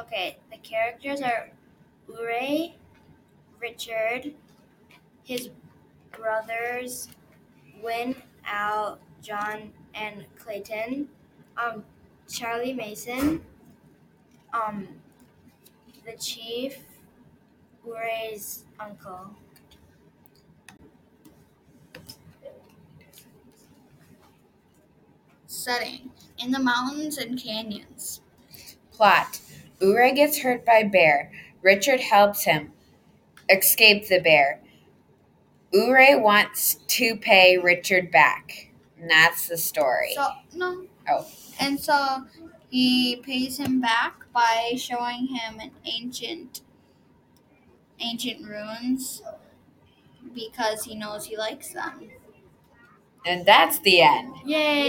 Okay, the characters are Ure, Richard, his brothers, Win, Al, John, and Clayton, um, Charlie Mason, um, the chief, Ure's uncle. Setting in the mountains and canyons. Plot Ure gets hurt by bear. Richard helps him escape the bear. Ure wants to pay Richard back. And that's the story. So no. Oh. And so he pays him back by showing him an ancient ancient ruins because he knows he likes them. and that's the end. Yay!